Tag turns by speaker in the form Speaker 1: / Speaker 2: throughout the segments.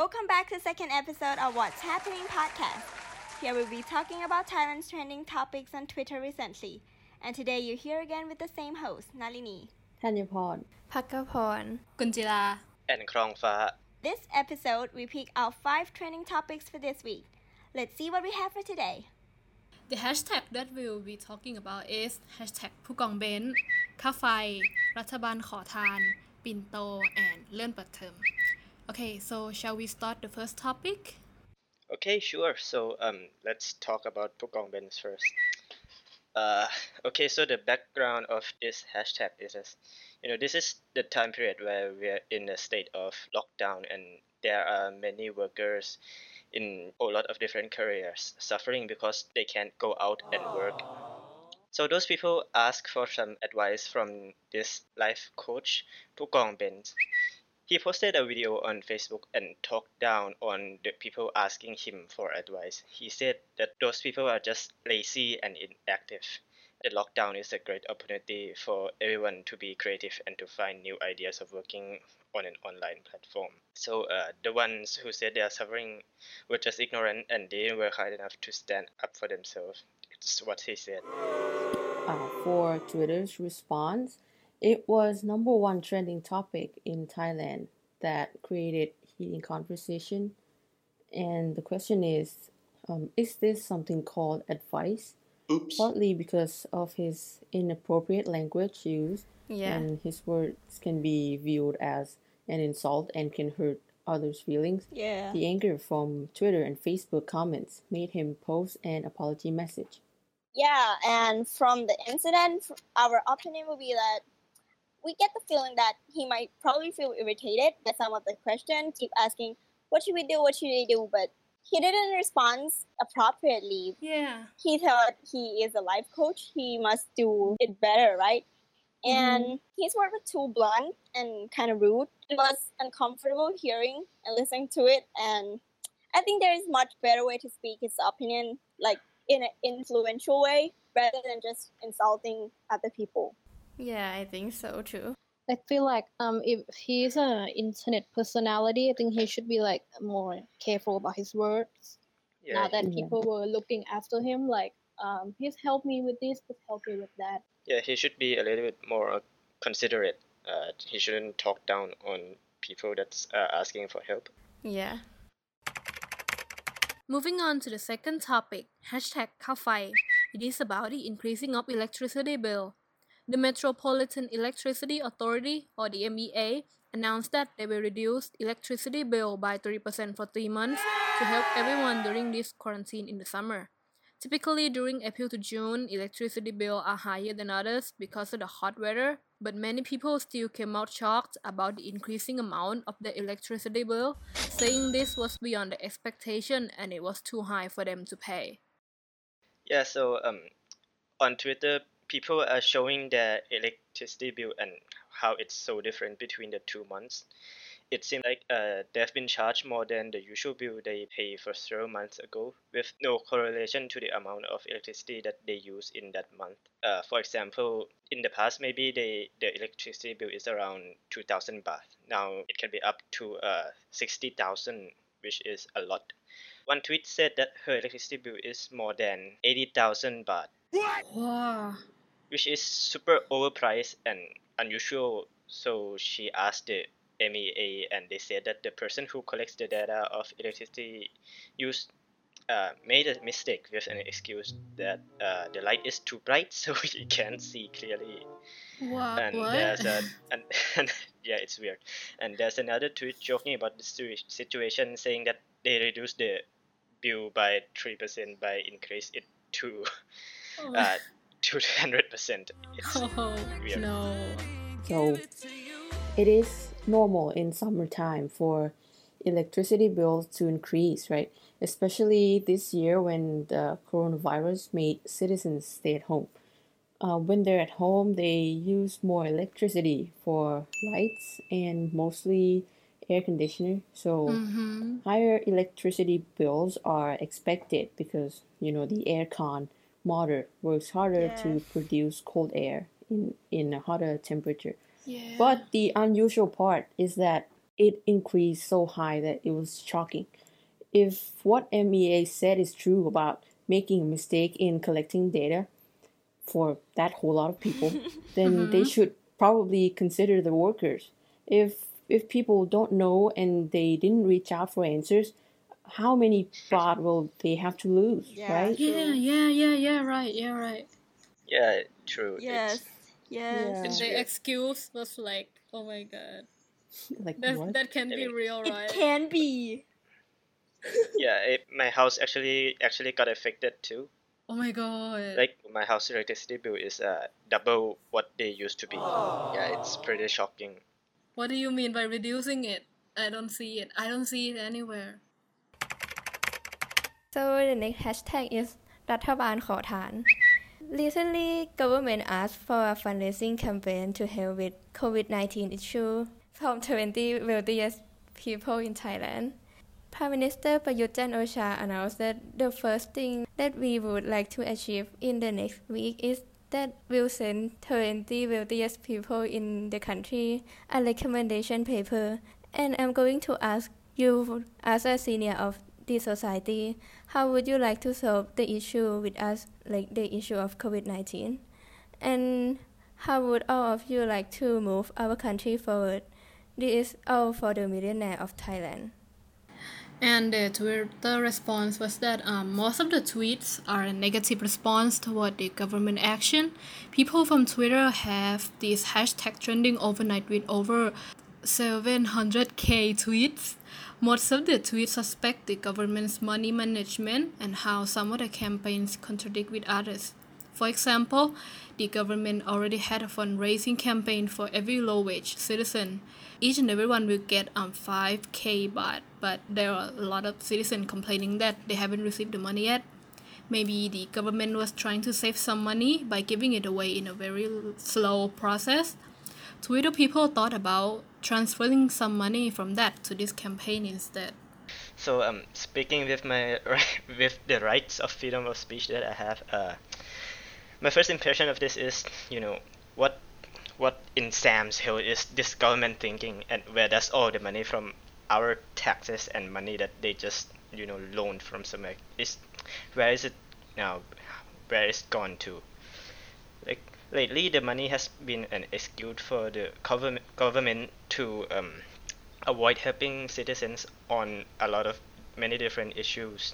Speaker 1: Welcome back to the second episode of What's Happening podcast. Here we'll be talking about Thailand's trending topics on Twitter recently. And today you're here again with the same host, Nalini.
Speaker 2: ธัญพร
Speaker 3: พักกพร
Speaker 4: กุญจิลา
Speaker 5: and ครองฟ้า
Speaker 1: This episode, we pick out five trending topics for this week. Let's see what we have for today.
Speaker 4: The hashtag that we'll be talking about is hashtag ผู้กองเบนซ์ค่าไฟ รัฐบาลขอทาน ปิ่นโต and เลื่อนเปิดเทอม Okay so shall we start the first topic
Speaker 5: Okay, sure. So um, let's talk about Pukong Benz first. Uh, okay, so the background of this hashtag is, as- you know, this is the time period where we're in a state of lockdown, and there are many workers in a lot of different careers suffering because they can't go out and work. So those people ask for some advice from this life coach, Pukong Benz. He posted a video on Facebook and talked down on the people asking him for advice. He said that those people are just lazy and inactive. The lockdown is a great opportunity for everyone to be creative and to find new ideas of working on an online platform. So uh, the ones who said they are suffering were just ignorant and they work hard enough to stand up for themselves. It's what he said.
Speaker 2: uh, for Twitter's response, it was number one trending topic in Thailand that created heating conversation. And the question is, um, is this something called advice?
Speaker 6: Oops.
Speaker 2: Partly because of his inappropriate language used,
Speaker 3: yeah
Speaker 2: and his words can be viewed as an insult and can hurt others' feelings.
Speaker 1: Yeah.
Speaker 2: The anger from Twitter and Facebook comments made him post an apology message.
Speaker 7: Yeah, and from the incident, our opinion would be that we get the feeling that he might probably feel irritated by some of the questions, keep asking, what should we do, what should we do? But he didn't respond appropriately.
Speaker 4: Yeah
Speaker 7: He thought he is a life coach, he must do it better, right? Mm-hmm. And his words were too blunt and kind of rude. It was uncomfortable hearing and listening to it, and I think there is much better way to speak his opinion, like in an influential way, rather than just insulting other people.
Speaker 3: Yeah, I think so too.
Speaker 8: I feel like um, if he's an internet personality, I think he should be like more careful about his words.
Speaker 5: Yeah,
Speaker 8: now that
Speaker 2: yeah.
Speaker 8: people were looking after him, like, um, he's help me with this, but help me with that.
Speaker 5: Yeah, he should be a little bit more uh, considerate. Uh, he shouldn't talk down on people that's uh, asking for help.
Speaker 3: Yeah.
Speaker 4: Moving on to the second topic, hashtag Kafai. It is about the increasing of electricity bill. The Metropolitan Electricity Authority, or the MEA, announced that they will reduce electricity bill by 3% for three months to help everyone during this quarantine in the summer. Typically, during April to June, electricity bills are higher than others because of the hot weather, but many people still came out shocked about the increasing amount of the electricity bill, saying this was beyond the expectation and it was too high for them to pay.
Speaker 5: Yeah, so um, on Twitter, people are showing their electricity bill and how it's so different between the two months. It seems like uh, they've been charged more than the usual bill they pay for several months ago, with no correlation to the amount of electricity that they use in that month. Uh, for example, in the past, maybe they, the electricity bill is around 2,000 baht. Now it can be up to uh, 60,000, which is a lot. One tweet said that her electricity bill is more than 80,000 baht,
Speaker 4: Wow.
Speaker 5: Which is super overpriced and unusual. So she asked the MEA, and they said that the person who collects the data of electricity use uh, made a mistake with an excuse that uh, the light is too bright, so you can't see clearly.
Speaker 4: What?
Speaker 5: and
Speaker 4: what?
Speaker 5: there's a and, and yeah it's weird and there's another tweet joking about the situation saying that they reduced the bill by 3% by increase it to
Speaker 4: oh,
Speaker 5: uh, 200% it's
Speaker 4: oh,
Speaker 5: weird.
Speaker 4: no.
Speaker 2: So it is normal in summertime for electricity bills to increase, right? Especially this year when the coronavirus made citizens stay at home. Uh, when they're at home, they use more electricity for lights and mostly air conditioner. So
Speaker 4: Mm-hmm.
Speaker 2: higher electricity bills are expected because you know the aircon motor works harder to produce cold air in in a hotter temperature.
Speaker 4: Yeah.
Speaker 2: But the unusual part is that it increased so high that it was shocking. If what MEA said is true about making a mistake in collecting data for that whole lot of people, then mm-hmm. they should probably consider the workers. If if people don't know and they didn't reach out for answers, how many baht will they have to lose,
Speaker 4: yeah,
Speaker 2: right?
Speaker 4: Yeah, yeah, yeah, yeah, right, yeah, right.
Speaker 5: Yeah, true.
Speaker 1: Yes, it's, yes.
Speaker 4: Yeah. The excuse was like, oh my god.
Speaker 2: like
Speaker 4: that,
Speaker 2: what?
Speaker 4: That can be real, right?
Speaker 1: It can be.
Speaker 5: yeah, it, my house actually actually got affected too.
Speaker 4: Oh my god.
Speaker 5: Like my house electricity bill is uh double what they used to be. Aww. Yeah, it's pretty shocking.
Speaker 4: What do you mean by reducing it? I don't see it. I don't see it anywhere.
Speaker 3: So the next hashtag is รัฐบาลขอทาน Recently, government asked for a fundraising campaign to help with COVID-19 issue from 20 wealthiest people in Thailand. Prime Minister Prayut Chan-o-cha announced that the first thing that we would like to achieve in the next week is that we'll send 20 wealthiest people in the country a recommendation paper, and I'm going to ask you, as a senior of society, how would you like to solve the issue with us, like the issue of COVID 19? And how would all of you like to move our country forward? This is all for the millionaire of Thailand.
Speaker 4: And the Twitter response was that um, most of the tweets are a negative response toward the government action. People from Twitter have this hashtag trending overnight with over 700k tweets. Most of the tweets suspect the government's money management and how some of the campaigns contradict with others. For example, the government already had a fundraising campaign for every low wage citizen. Each and everyone will get um 5k baht, but there are a lot of citizens complaining that they haven't received the money yet. Maybe the government was trying to save some money by giving it away in a very slow process. Twitter people thought about transferring some money from that to this campaign instead.
Speaker 5: So um, speaking with my with the rights of freedom of speech that I have, uh, my first impression of this is, you know, what what in Sam's Hill is this government thinking, and where does all the money from our taxes and money that they just you know loaned from somewhere is, where is it now? Where is it gone to? Like lately the money has been an excuse for the government to um, avoid helping citizens on a lot of many different issues.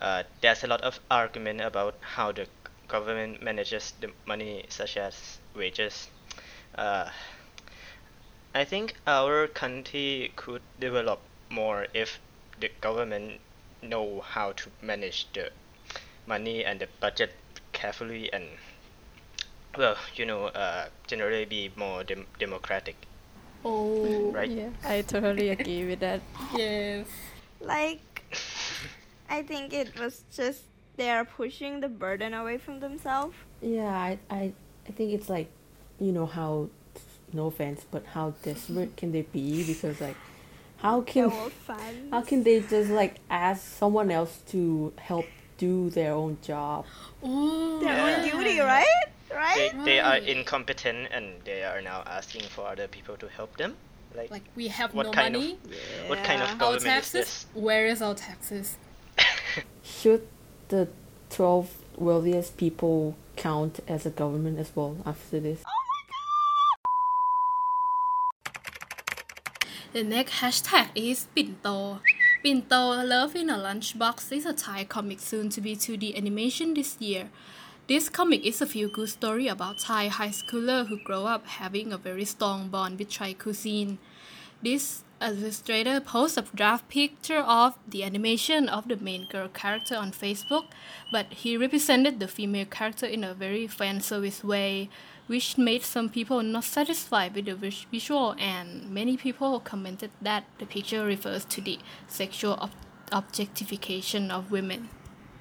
Speaker 5: Uh, there's a lot of argument about how the government manages the money, such as wages. Uh, I think our country could develop more if the government know how to manage the money and the budget carefully and well, you know, uh, generally be more dem- democratic.
Speaker 3: Oh,
Speaker 5: right.
Speaker 3: Yeah, I totally agree with that.
Speaker 4: Yes.
Speaker 1: Like, I think it was just they are pushing the burden away from themselves.
Speaker 2: Yeah, I, I, I think it's like, you know how, no offense, but how desperate can they be? Because like, how can how can they just like ask someone else to help do their own job?
Speaker 4: Ooh,
Speaker 1: their
Speaker 4: yeah.
Speaker 1: own duty, right? Right?
Speaker 5: They, they are mm. incompetent and they are now asking for other people to help them. Like,
Speaker 4: like we have
Speaker 5: what
Speaker 4: no
Speaker 5: kind
Speaker 4: money.
Speaker 5: Of, yeah. What kind of government
Speaker 4: our taxes?
Speaker 5: is this?
Speaker 4: Where is our taxes?
Speaker 2: Should the twelve wealthiest people count as a government as well after this? Oh my god!
Speaker 4: The next hashtag is Pinto. Pinto Love in a Lunchbox is a Thai comic soon to be 2D animation this year. This comic is a feel-good story about Thai high schooler who grow up having a very strong bond with Thai cuisine. This illustrator posts a draft picture of the animation of the main girl character on Facebook, but he represented the female character in a very fan service way, which made some people not satisfied with the visual, and many people commented that the picture refers to the sexual ob- objectification of women.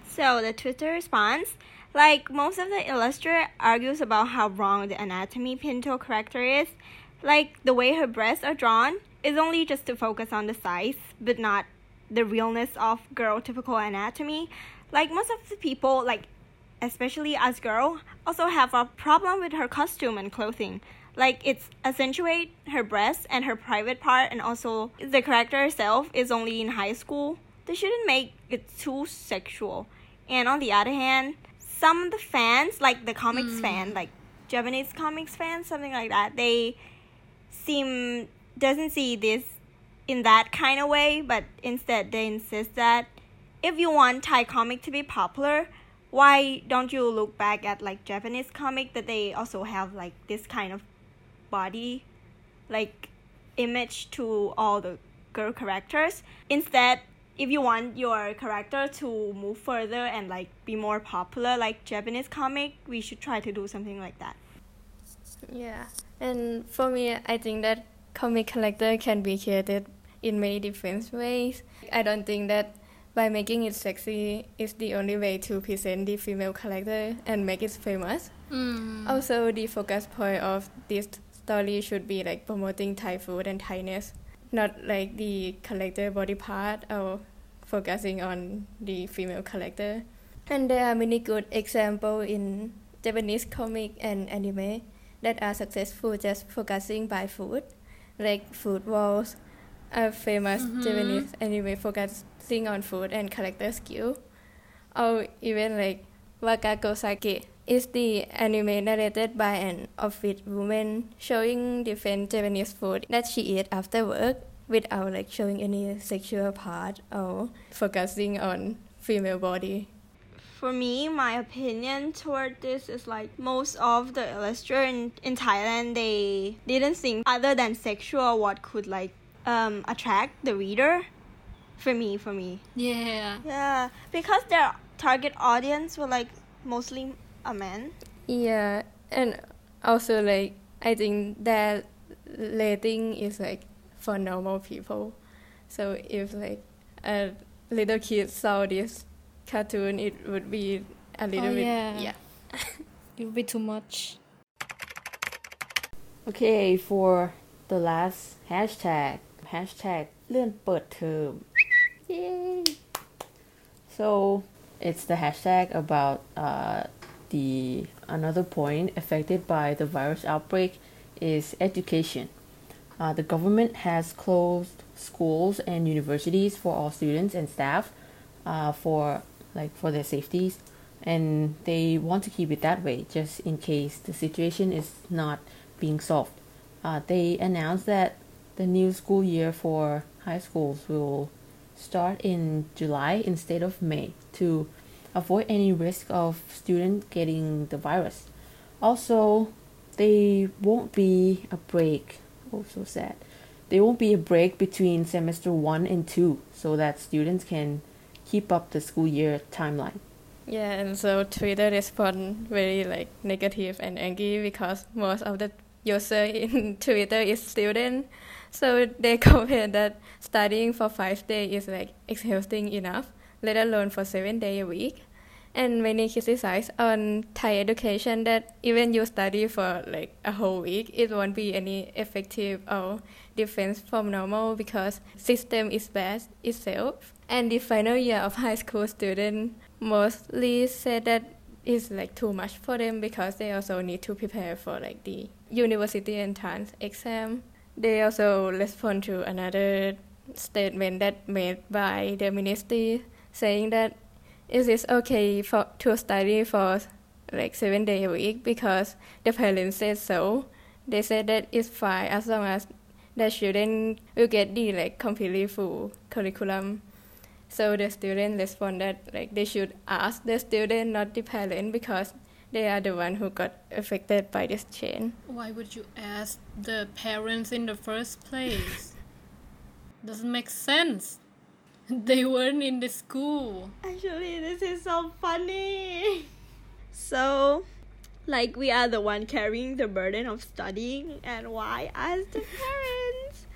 Speaker 1: So the Twitter response like most of the illustrator argues about how wrong the anatomy Pinto character is. Like the way her breasts are drawn is only just to focus on the size, but not the realness of girl typical anatomy. Like most of the people, like especially as girl, also have a problem with her costume and clothing. like it's accentuate her breasts and her private part and also the character herself is only in high school they shouldn't make it too sexual and on the other hand some of the fans like the comics
Speaker 4: Mm.
Speaker 1: fan like japanese comics fans something like that they seem doesn't see this in that kind of way but instead they insist that if you want thai comic to be popular why don't you look back at like japanese comic that they also have like this kind of body like image to all the girl characters instead if you want your character to move further and like be more popular like japanese comic we should try to do something like that
Speaker 3: Yeah, and for me, I think that comic character can be created in many different ways. I don't think that by making it sexy is the only way to present the female character and make it famous.
Speaker 4: Mm.
Speaker 3: Also, the focus point of this story should be like promoting Thai food and Thainess, not like the collector body part or focusing on the female collector. And there are many good examples in Japanese comic and anime that are successful just focusing by food, like Food Wars, a famous mm-hmm. Japanese anime focusing on food and character skill. Or even like Wakakozake is the anime narrated by an office woman showing different Japanese food that she eat after work without like showing any sexual part or focusing on female body.
Speaker 1: for me, my opinion toward this is like most of the illustrators in, in Thailand they didn't think other than sexual what could like um attract the reader. For me, for me,
Speaker 4: Yeah.
Speaker 1: yeah, because their target audience were like mostly a man.
Speaker 3: Yeah, and also like I think that rating is like for normal people. So if like a little kid saw this cartoon, it would be a little
Speaker 8: Oh,
Speaker 3: bit
Speaker 8: yeah.
Speaker 3: yeah.
Speaker 8: It would be too much.
Speaker 2: Okay, for the last hashtag hashtag เลื่อนเปิดเทอม Yay! So it's the hashtag about uh, the another point affected by the virus outbreak is education. Uh, the government has closed schools and universities for all students and staff uh, for like for their safeties, and they want to keep it that way just in case the situation is not being solved. Uh, they announced that the new school year for high schools will start in July instead of May to avoid any risk of students getting the virus. Also, they won't be a break. Oh, so sad. There won't be a break between semester one and two, so that students can keep up the school year timeline.
Speaker 3: Yeah, and so Twitter respond very like negative and angry because most of the user in Twitter is student. So they compare that studying for five days is like exhausting enough, let alone for seven days a week. And many criticize on Thai education that even you study for like a whole week, it won't be any effective or difference from normal because system is bad itself. And the final year of high school student mostly said that it's like too much for them because they also need to prepare for like the university entrance exam. They also respond to another statement that made by the ministry saying that it is okay for to study for like seven days a week because the parents said so. They said that it's fine as long as the student will get the like completely full curriculum. So the student respond that like they should ask the student, not the parent, because they are the one who got affected by this change.
Speaker 4: Why would you ask the parents in the first place? Doesn't make sense. They weren't in the school.
Speaker 1: Actually, this is so funny. So, like we are the one carrying the burden of studying, and why as the parents?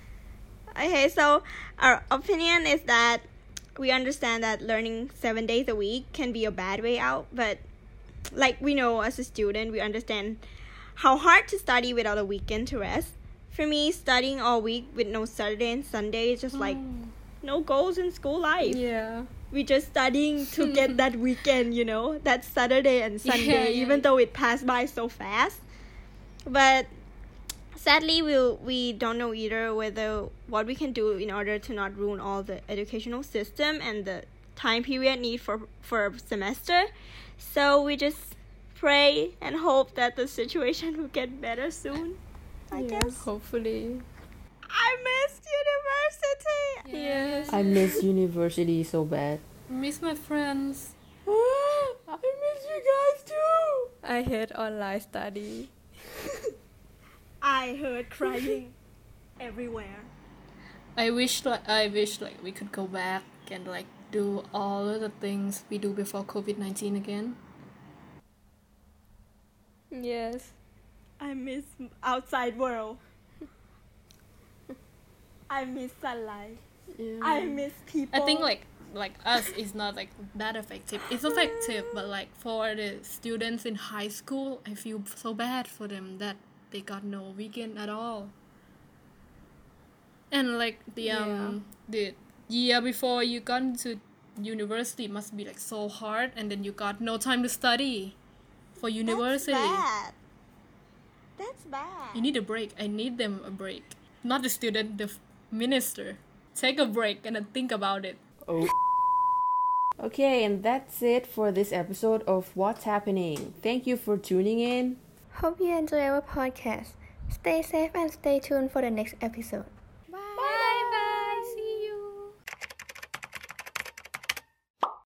Speaker 1: Okay, so our opinion is that we understand that learning seven days a week can be a bad way out, but like we know as a student, we understand how hard to study without a weekend to rest. For me, studying all week with no Saturday and Sunday is just like oh. No goals in school life.
Speaker 3: Yeah.
Speaker 1: we just studying to get that weekend, you know, that Saturday and Sunday,
Speaker 4: Yeah, yeah,
Speaker 1: even though it passed by so fast. But sadly we we don't know either whether what we can do in order to not ruin all the educational system and the time period need for for a semester. So we just pray and hope that the situation will get better soon i
Speaker 3: yeah,
Speaker 1: guess.
Speaker 3: hopefully
Speaker 1: i miss university
Speaker 3: yes
Speaker 2: I miss university so bad.
Speaker 4: Miss my friends.
Speaker 2: I miss you guys too.
Speaker 3: I hate online study
Speaker 1: i heard crying everywhere
Speaker 4: I wish like I wish like we could go back and like do all of the things we do before COVID nineteen again.
Speaker 3: yes
Speaker 1: I miss outside world. I miss sunlight. I miss people.
Speaker 4: I think like like us is not like that effective. It's effective, but like for the students in high school, I feel so bad for them that they got no weekend at all. And like the um the year before you got into university must be like so hard, and then you got no time to study for university.
Speaker 1: That's bad. That's bad.
Speaker 4: You need a break. I need them a break. Not the student, the f- minister. Take a break and think about it.
Speaker 2: Oh. Okay, and that's it for this episode of What's Happening. Thank you for tuning in.
Speaker 3: hope you enjoy our podcast stay safe and stay tuned for the next episode